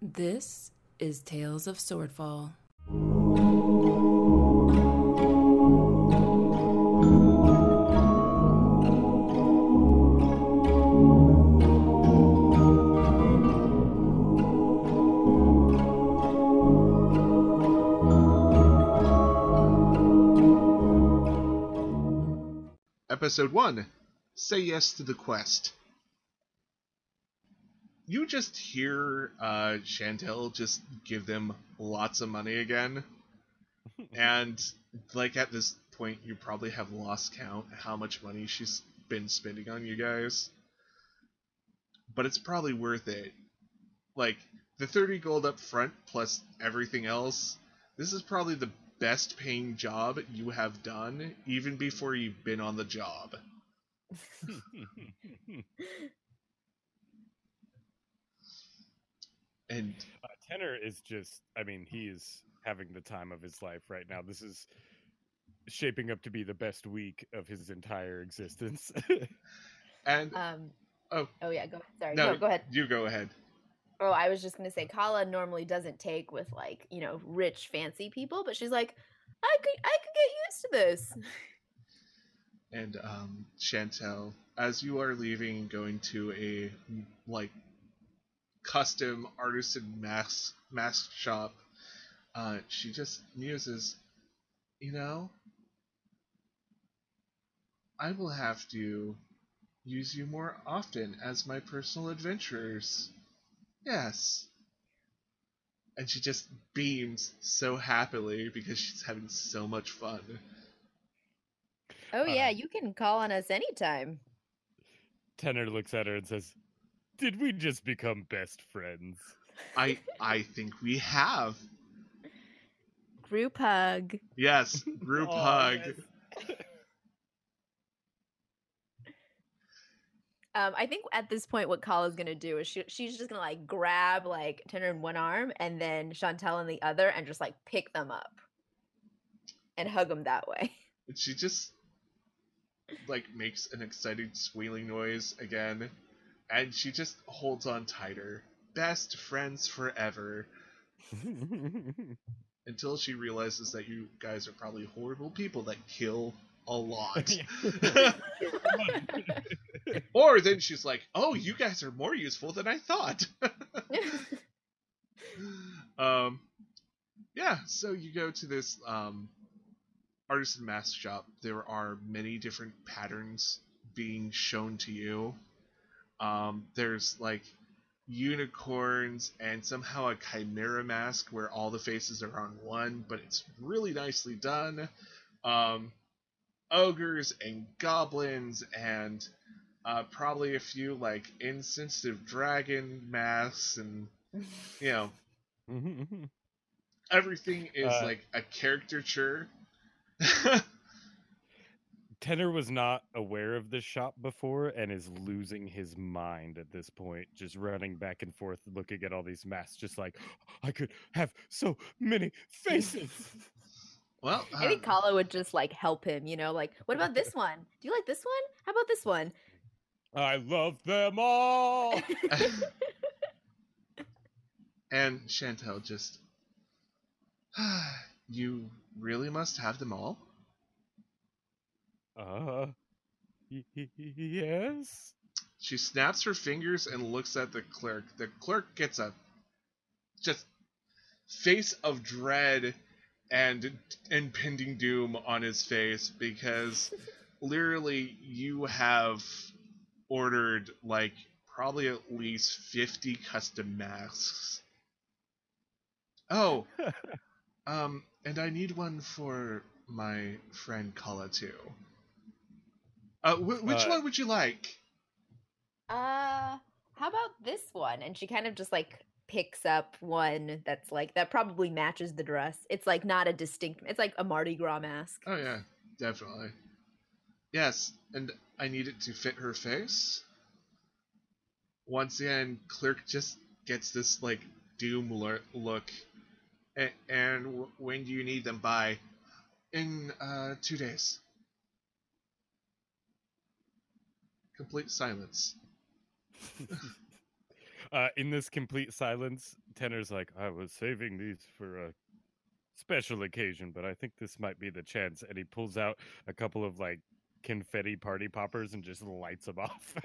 This is Tales of Swordfall. Episode 1 Say Yes to the Quest. You just hear uh, Chantel just give them lots of money again. and, like, at this point, you probably have lost count how much money she's been spending on you guys. But it's probably worth it. Like, the 30 gold up front plus everything else, this is probably the best paying job you have done even before you've been on the job. and Uh, Tenor is just, I mean, he is having the time of his life right now. This is shaping up to be the best week of his entire existence. and Um. Oh. Oh yeah. Go. Sorry. no, No. Go ahead. You go ahead. Oh, I was just gonna say, Kala normally doesn't take with like you know rich, fancy people, but she's like, I could, I could get used to this. And um, Chantel, as you are leaving, going to a like custom artisan mask mask shop, uh, she just muses, you know, I will have to use you more often as my personal adventurers. Yes. And she just beams so happily because she's having so much fun. Oh yeah, Uh, you can call on us anytime. Tenor looks at her and says, Did we just become best friends? I I think we have. Group hug. Yes, group Aw, hug. yes. Um, I think at this point, what Kala's gonna do is she, she's just gonna like grab like Tenor in one arm and then Chantel in the other, and just like pick them up and hug them that way. And she just like makes an excited squealing noise again, and she just holds on tighter. Best friends forever. Until she realizes that you guys are probably horrible people that kill a lot. or then she's like, "Oh, you guys are more useful than I thought." um, yeah. So you go to this um, artisan mask shop. There are many different patterns being shown to you. Um, there's like unicorns and somehow a chimera mask where all the faces are on one, but it's really nicely done. Um, ogres and goblins and uh, probably a few like insensitive dragon masks and you know everything is Uh, like a caricature. Tenor was not aware of this shop before and is losing his mind at this point, just running back and forth, looking at all these masks, just like, I could have so many faces. well, I think uh, Kala would just like help him, you know, like, what about this one? Do you like this one? How about this one? I love them all. and Chantel just, you really must have them all. Uh, yes. She snaps her fingers and looks at the clerk. The clerk gets a just face of dread and impending doom on his face because literally you have ordered like probably at least 50 custom masks. Oh, um, and I need one for my friend Kala too. Uh, wh- which Uh, one would you like? Uh, how about this one? And she kind of just like picks up one that's like that probably matches the dress. It's like not a distinct. It's like a Mardi Gras mask. Oh yeah, definitely. Yes, and I need it to fit her face. Once again, Clerk just gets this like doom lur- look. A- and w- when do you need them by? In uh, two days. Complete silence. uh, in this complete silence, Tenor's like, I was saving these for a special occasion, but I think this might be the chance. And he pulls out a couple of like confetti party poppers and just lights them off.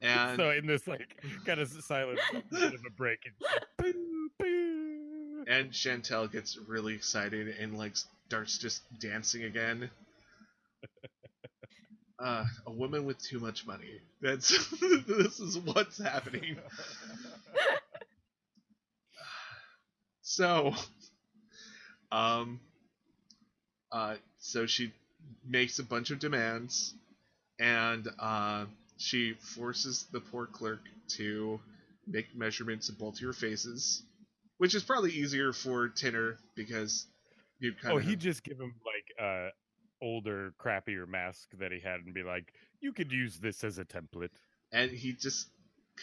And so in this like kind of silence, bit of a break, it's like, boo, boo. and Chantel gets really excited and like starts just dancing again. Uh, a woman with too much money. That's this is what's happening. So, um, uh, so she makes a bunch of demands, and uh, she forces the poor clerk to make measurements of both of your faces, which is probably easier for Tinner because you kind oh, of Oh, he'd just give him like uh older, crappier mask that he had and be like, you could use this as a template. and he just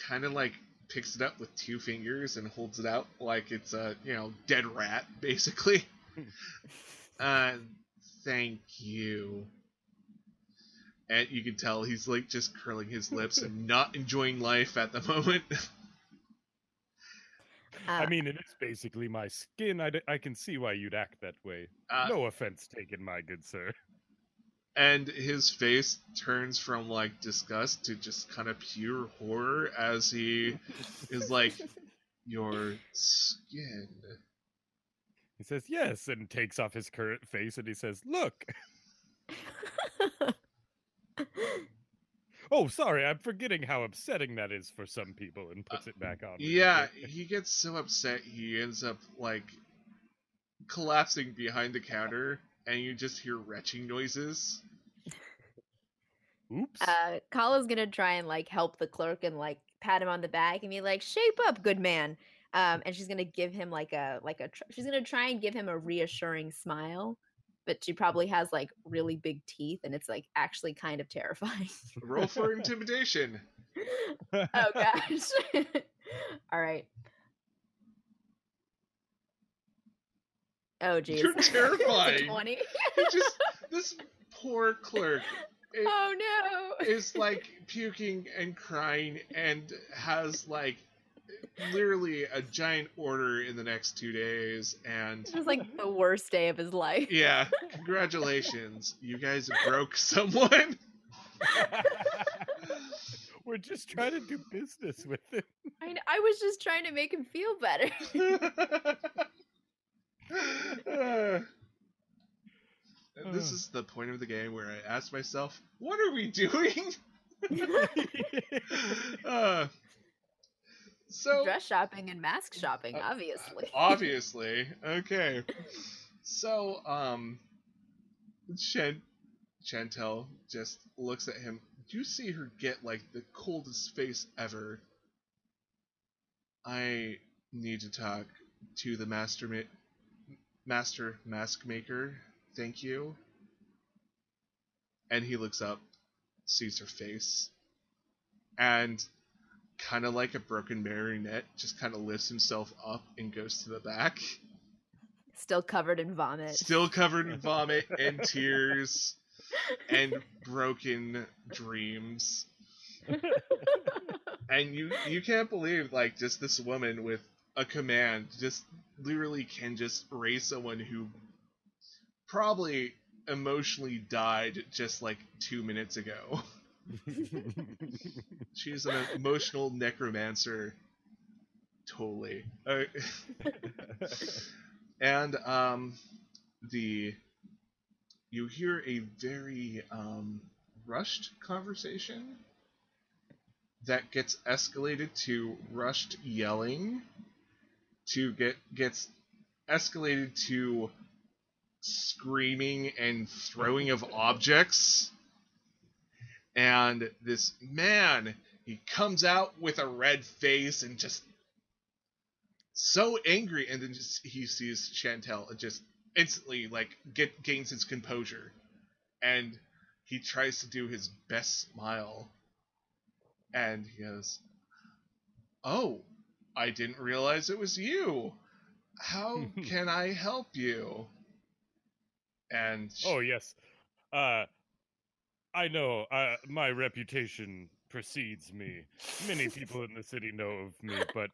kind of like picks it up with two fingers and holds it out like it's a you know dead rat basically uh thank you and you can tell he's like just curling his lips and not enjoying life at the moment I Uh, mean, it is basically my skin. I, d- I can see why you'd act that way. uh, no offense taken, my good sir. And his face turns from like disgust to just kind of pure horror as he is like your skin He says, yes, and takes off his current face and he says, look. Oh, sorry, I'm forgetting how upsetting that is for some people and puts uh, it back on. Yeah, he gets so upset he ends up like collapsing behind the counter, and you just hear retching noises. Oops. uh, Kala's gonna try and like help the clerk and like pat him on the back and be like, "Shape up, good man." Um, and she's gonna give him like a like a tr- she's gonna try and give him a reassuring smile, but she probably has like really big teeth and it's like actually kind of terrifying. Roll for intimidation. oh gosh! All right. Oh geez, You're terrifying. Twenty. Just this poor clerk it oh no! is like puking and crying and has like literally a giant order in the next two days and It was like the worst day of his life. yeah congratulations you guys broke someone We're just trying to do business with him. I, I was just trying to make him feel better. This is the point of the game where I ask myself, what are we doing? uh, so Dress shopping and mask shopping, Uh, obviously. obviously, okay. So, um, Chan- Chantel just looks at him. Do you see her get like the coldest face ever. I need to talk to the master ma- master mask maker. Thank you. And he looks up, sees her face, and kind of like a broken marionette, just kind of lifts himself up and goes to the back, Still covered in vomit. still covered in vomit and tears and broken dreams. And you you can't believe like just this woman with a command just literally can just raise someone who probably emotionally died just like two minutes ago. She's an emotional necromancer. Totally. Uh, and um, the you hear a very um, rushed conversation that gets escalated to rushed yelling to get gets escalated to screaming and throwing of objects. And this man he comes out with a red face and just so angry. And then just he sees Chantel and just instantly like get gains his composure. And he tries to do his best smile. And he goes oh i didn't realize it was you how can i help you and sh- oh yes. Uh I know uh my reputation precedes me. Many people in the city know of me, but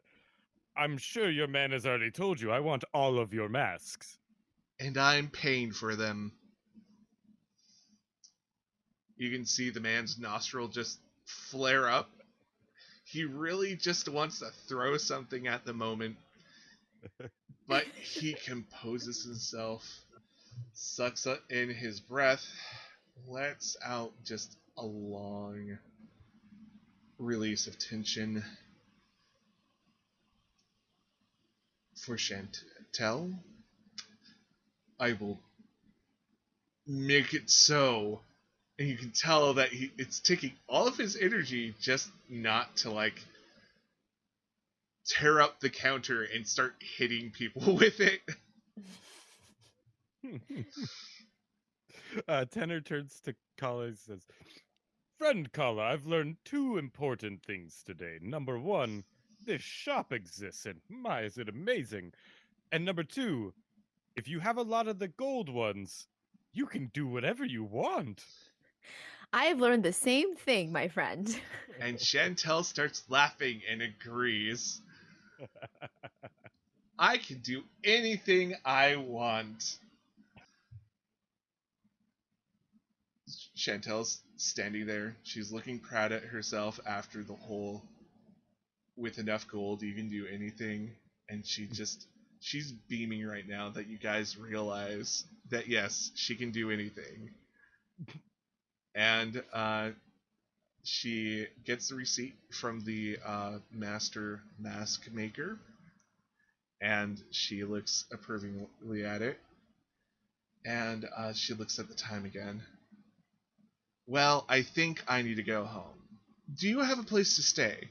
I'm sure your man has already told you I want all of your masks. And I'm paying for them. You can see the man's nostril just flare up. He really just wants to throw something at the moment. but he composes himself, sucks in his breath, lets out just a long release of tension. For Chantel, I will make it so. And you can tell that he it's taking all of his energy just not to like tear up the counter and start hitting people with it. uh, Tenor turns to Kala and says, Friend Kala, I've learned two important things today. Number one, this shop exists, and my, is it amazing. And number two, if you have a lot of the gold ones, you can do whatever you want. I have learned the same thing, my friend. And Chantel starts laughing and agrees. I can do anything I want. Chantel's standing there. She's looking proud at herself after the whole with enough gold you can do anything and she just she's beaming right now that you guys realize that yes, she can do anything. And uh she gets the receipt from the uh, master mask maker. And she looks approvingly at it. And uh, she looks at the time again. Well i think i need to go home. Do you have a place to stay?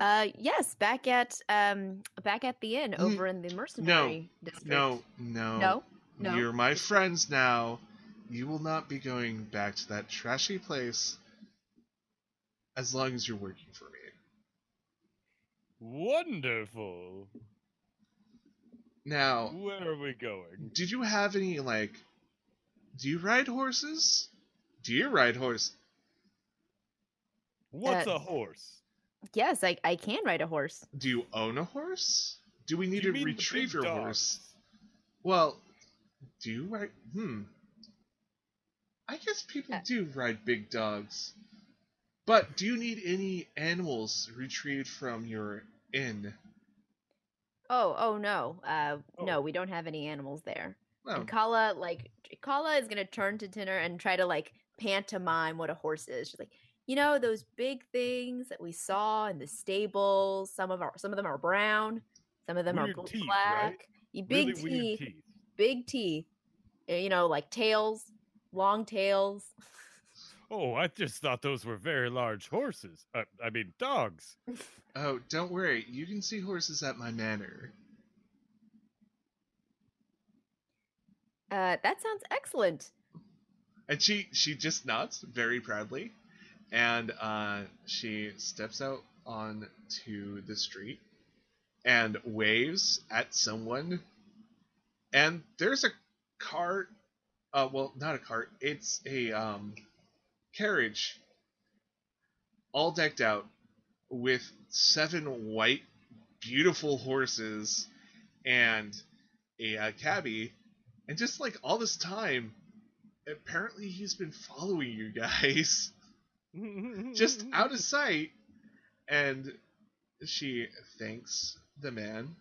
Uh, yes, back at um, back at the inn Mm, over in the mercenary district. no. no. No, no. you're my friends now you will not be going back to that trashy place as long as you're working for me Wonderful. now Where are we going? did you have any like do you ride horses do you ride horse What's Uh, a horse? Yes, I I can ride a horse. do you own a horse do we need You to retrieve your dogs? horse well do you ride hmm i guess people Uh, do ride big dogs but do you need any animals retrieved from your inn Oh, oh no. Uh, Oh. no, we don't have any animals there. oh, And Kala, like, Kala is gonna turn to Tinner and try to like pantomime what a horse is. She's like, you know, those big things that we saw in the stables. Some of our, some of them are brown, some of them Weird are teeth, black. right? Big really teeth, teeth. big teeth. uh, You know, like tails, long tails. Oh, I just thought those were very large horses. Uh, I mean, dogs. oh don't worry you can see horses at my manor Uh, that sounds excellent. And she she just nods very proudly, and uh, she steps out onto the street and waves at someone. And there's a cart. Uh, well, not a cart. It's a um, carriage, all decked out with seven white, beautiful horses and a uh, cabbie. And just like all this time, apparently he's been following you guys just out of sight and she thanks the man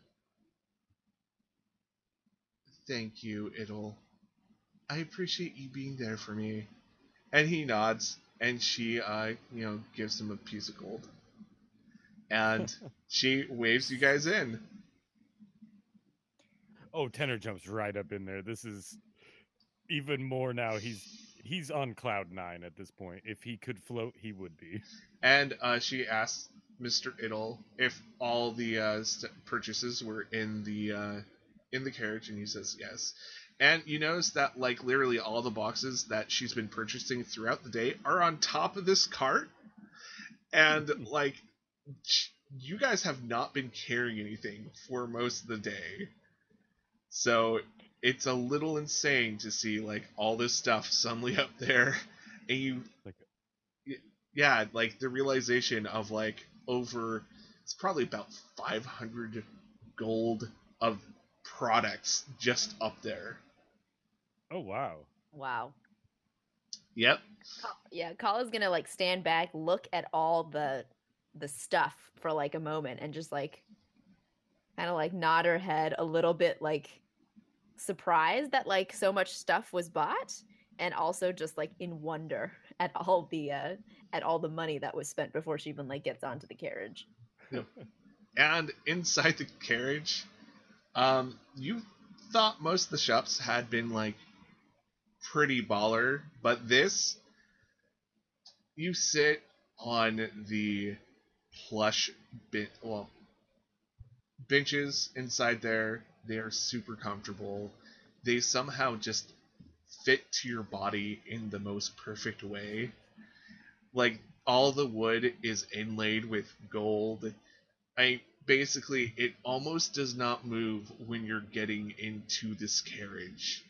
thank you idle i appreciate you being there for me and he nods and she uh you know gives him a piece of gold and she waves you guys in Oh, Tenor jumps right up in there. This is even more now. He's he's on cloud nine at this point. If he could float, he would be. And uh, she asks Mr. Idle if all the uh, st- purchases were in the uh, in the carriage, and he says yes. And you notice that like literally all the boxes that she's been purchasing throughout the day are on top of this cart, and hmm. like you guys have not been carrying anything for most of the day, so it's a little insane to see like all this stuff suddenly up there, and you yeah, like the realization of like over it's probably about 500 gold of products just up there. Oh wow. wow. Yep. Ka- Yeah, Kala's gonna like stand back, look at all the the stuff for like a moment, and just like kind of like nod her head a little bit, like surprised that like so much stuff was bought, and also just like in wonder at all the uh at all the money that was spent before she even like gets onto the carriage. And inside the carriage, um, you thought most of the shops had been like pretty baller, but this, you sit on the plush bit, well, benches inside there. They are super comfortable. They somehow just fit to your body in the most perfect way. Like all the wood is inlaid with gold. I basically it almost does not move when you're getting into this carriage.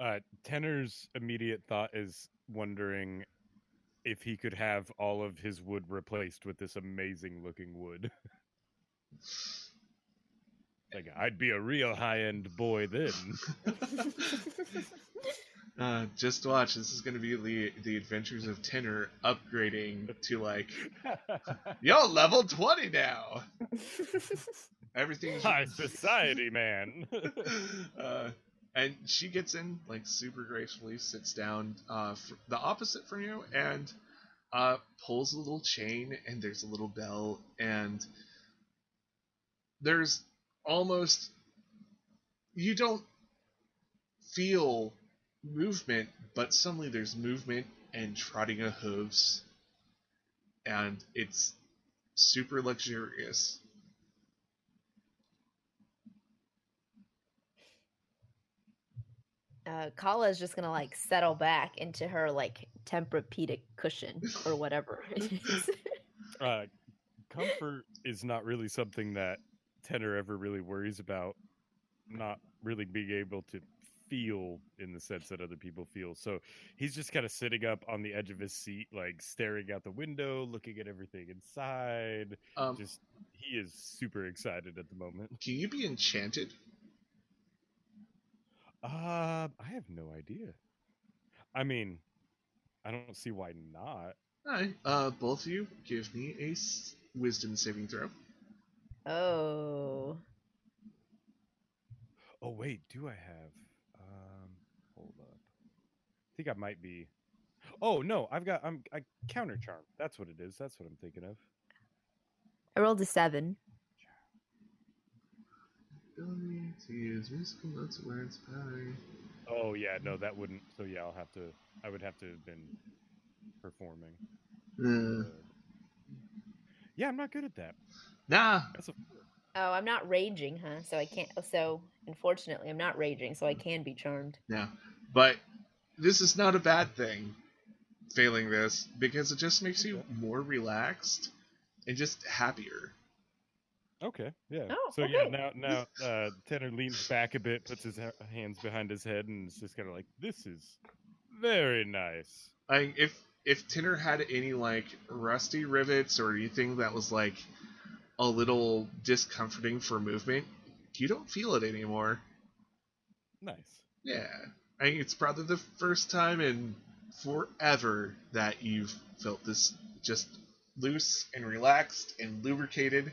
Uh, Tenor's immediate thought is wondering if he could have all of his wood replaced with this amazing looking wood. like I'd be a real high end boy then. uh, just watch. This is going to be the the adventures of Tenor upgrading to like yo level twenty now. Everything's high society man. uh, and she gets in like super gracefully, sits down uh, the opposite from you, and uh, pulls a little chain, and there's a little bell, and there's almost you don't feel movement, but suddenly there's movement and trotting of hooves, and it's super luxurious. Uh, Kala is just gonna like settle back into her like Tempur-Pedic cushion or whatever. it is. uh, comfort is not really something that Tenor ever really worries about. Not really being able to feel in the sense that other people feel. So he's just kind of sitting up on the edge of his seat, like staring out the window, looking at everything inside. Um, Just he is super excited at the moment. can you be enchanted? Uh, I have no idea. I mean, I don't see why not. Alright, uh, both of you give me a s- wisdom saving throw. oh, Oh wait, do I have? Um, hold up. I think I might be. Oh no, I've got I'm I counter charm. That's what it is. That's what I'm thinking of. I rolled a seven. Ability to use musical notes of words power. Oh yeah, no, that wouldn't. So yeah, I'll have to. I would have to have been performing. Uh, Uh, yeah, I'm not good at that. nah, That's a Oh, I'm not raging, huh? So I can't. So unfortunately, I'm not raging, so I can be charmed. Yeah, But this is not a bad thing, failing this, because it just makes you more relaxed and just happier. Okay. Yeah. Oh, so yeah, now now uh, Tanner leans back a bit, puts his ha- hands behind his head, and is just kind of like, "This is very nice." I if if Tanner had any like rusty rivets or anything that was like a little discomforting for movement, you don't feel it anymore. Nice. Yeah, I think it's probably the first time in forever that you've felt this just loose and relaxed and lubricated.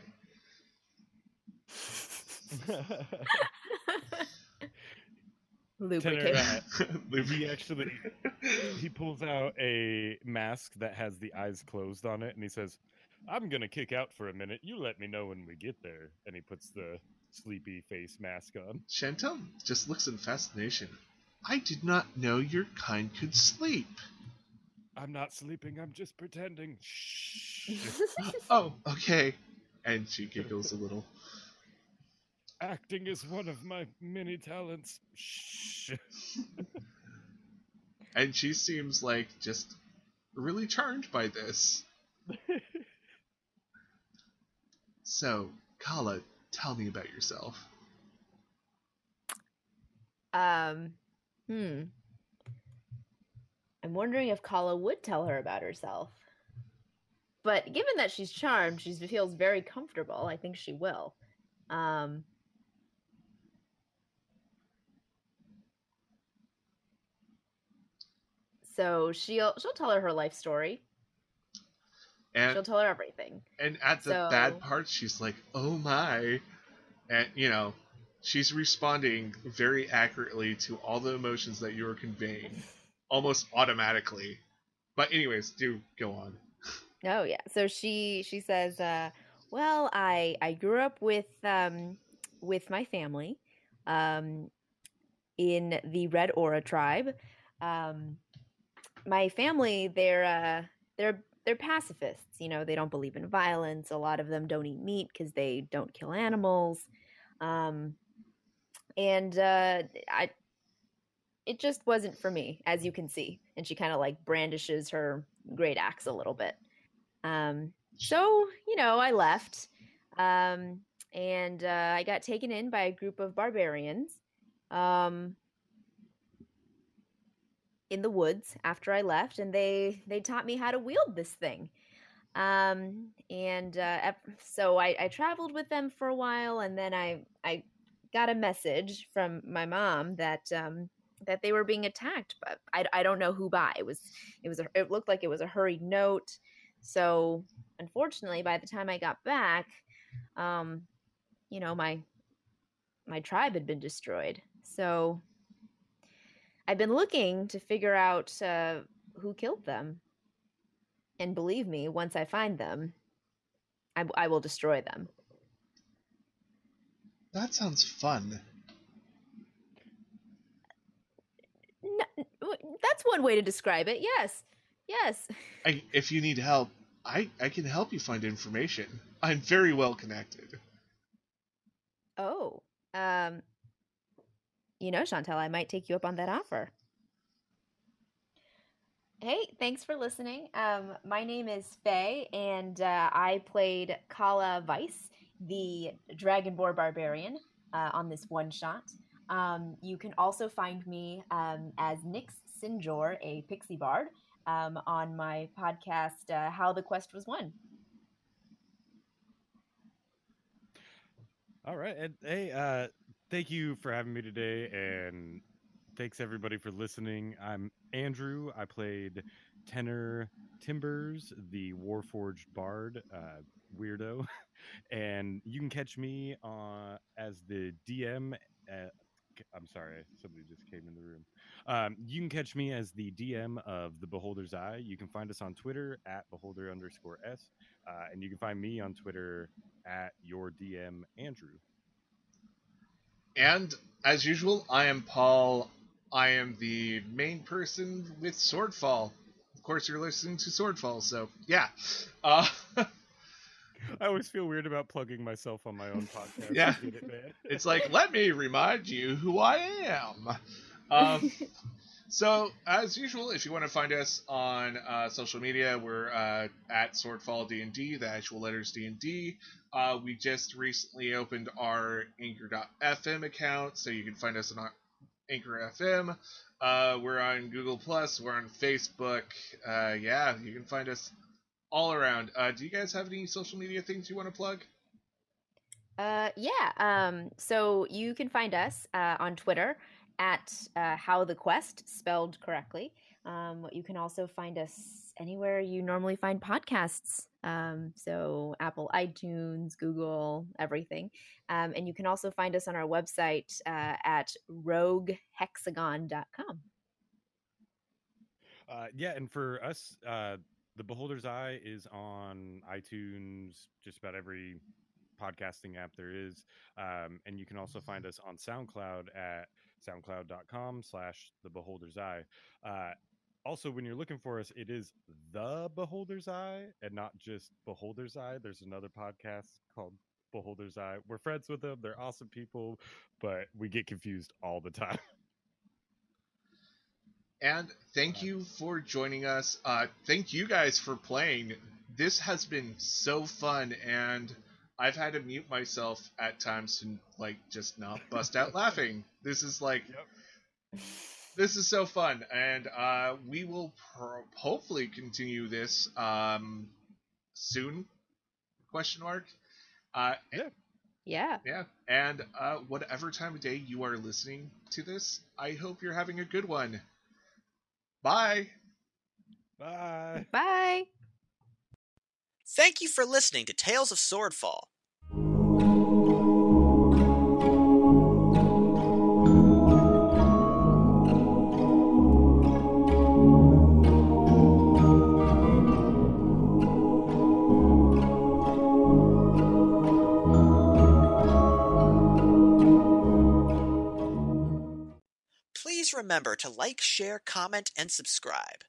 Lubricate. uh, Lubri- he actually he pulls out a mask that has the eyes closed on it and he says i'm gonna kick out for a minute you let me know when we get there and he puts the sleepy face mask on Chantel just looks in fascination. I did not know your kind could sleep. i'm not sleeping i'm just pretending Shh. Oh, okay. And she giggles a little. Acting is one of my many talents Shh. And she seems like just really charmed by this. So, Kala, tell me about yourself. Um, hmm. I'm wondering if Kala would tell her about herself. But given that she's charmed, she feels very comfortable. I think she will. Um, so she'll she'll tell her her life story. And she'll tell her everything. and at the So- bad part, she's like, "Oh my," and you know, she's responding very accurately to all the emotions that you are conveying, almost automatically. But anyways, do go on. Oh yeah. So she she says, uh, "Well, I I grew up with um with my family, um, in the Red Aura tribe. Um, my family they're uh they're they're pacifists. You know, they don't believe in violence. A lot of them don't eat meat because they don't kill animals. Um, and uh, I." It just wasn't for me, as you can see. And she kind of like brandishes her great axe a little bit. Um, so, you know, I left. Um, and uh, I got taken in by a group of barbarians um, in the woods after I left, and they they taught me how to wield this thing. Um, and uh, so I, I traveled with them for a while, and then I I got a message from my mom that um, that they were being attacked, but I, I don't know who by. It was it was a, it looked like it was a hurried note. So unfortunately, by the time I got back, um, you know my my tribe had been destroyed. So I've been looking to figure out uh, who killed them. And believe me, once I find them, I will destroy them. That sounds fun. N- w- that's one way to describe it. Yes, yes. I, if you need help, I, I can help you find information. I'm very well connected. Oh, um, you know, Chantel, I might take you up on that offer. Hey, thanks for listening. Um, my name is Faye, and uh, I played Kala Weiss, the Dragonborn Barbarian, uh, on this one shot. Um, you can also find me um, as Nyx Sinjor, a pixie bard, um, on my podcast, uh, How the Quest Was Won. All right, and hey, uh, thank you for having me today, and thanks everybody for listening. I'm Andrew. I played tenor Timbers, the Warforged Bard, uh, weirdo, and you can catch me uh, as the DM. At, I'm sorry, somebody just came in the room. Um, you can catch me as the DM of the Beholder's Eye. You can find us on Twitter at beholder underscore s, uh, and you can find me on Twitter at your DM Andrew. And as usual, I am Paul. I am the main person with Swordfall. Of course, you're listening to Swordfall, so yeah. Uh, I always feel weird about plugging myself on my own podcast. Yeah. It, it's like, let me remind you who I am. Um, so, as usual, if you want to find us on uh, social media, we're uh, at Swordfall D&D, the actual letters D&D. Uh, we just recently opened our Anchor.fm account, so you can find us on Anchor FM. Uh, we're on Google Plus. We're on Facebook. Uh, yeah, you can find us all around. Uh, do you guys have any social media things you want to plug? Uh, yeah. Um, so you can find us uh, on Twitter at uh, How the Quest, spelled correctly. Um, you can also find us anywhere you normally find podcasts. Um, so Apple, iTunes, Google, everything. Um, and you can also find us on our website uh, at roguehexagon.com. Uh, yeah, and for us, uh, the Beholder's Eye is on iTunes, just about every podcasting app there is, um, and you can also find us on SoundCloud at soundcloud.com slash the Beholder's Eye. Uh, also, when you're looking for us, it is the Beholder's Eye and not just Beholder's Eye. There's another podcast called Beholder's Eye. We're friends with them. They're awesome people, but we get confused all the time. And thank you for joining us. Uh, thank you guys for playing. This has been so fun, and I've had to mute myself at times to like just not bust out laughing. This is like Yep. this is so fun, and uh, we will pro- hopefully continue this um, soon. Question mark. Uh, Yeah. Yeah. yeah, and uh, whatever time of day you are listening to this, I hope you're having a good one. Bye. Bye. Bye. Thank you for listening to Tales of Swordfall. Please remember to like, share, comment, and subscribe.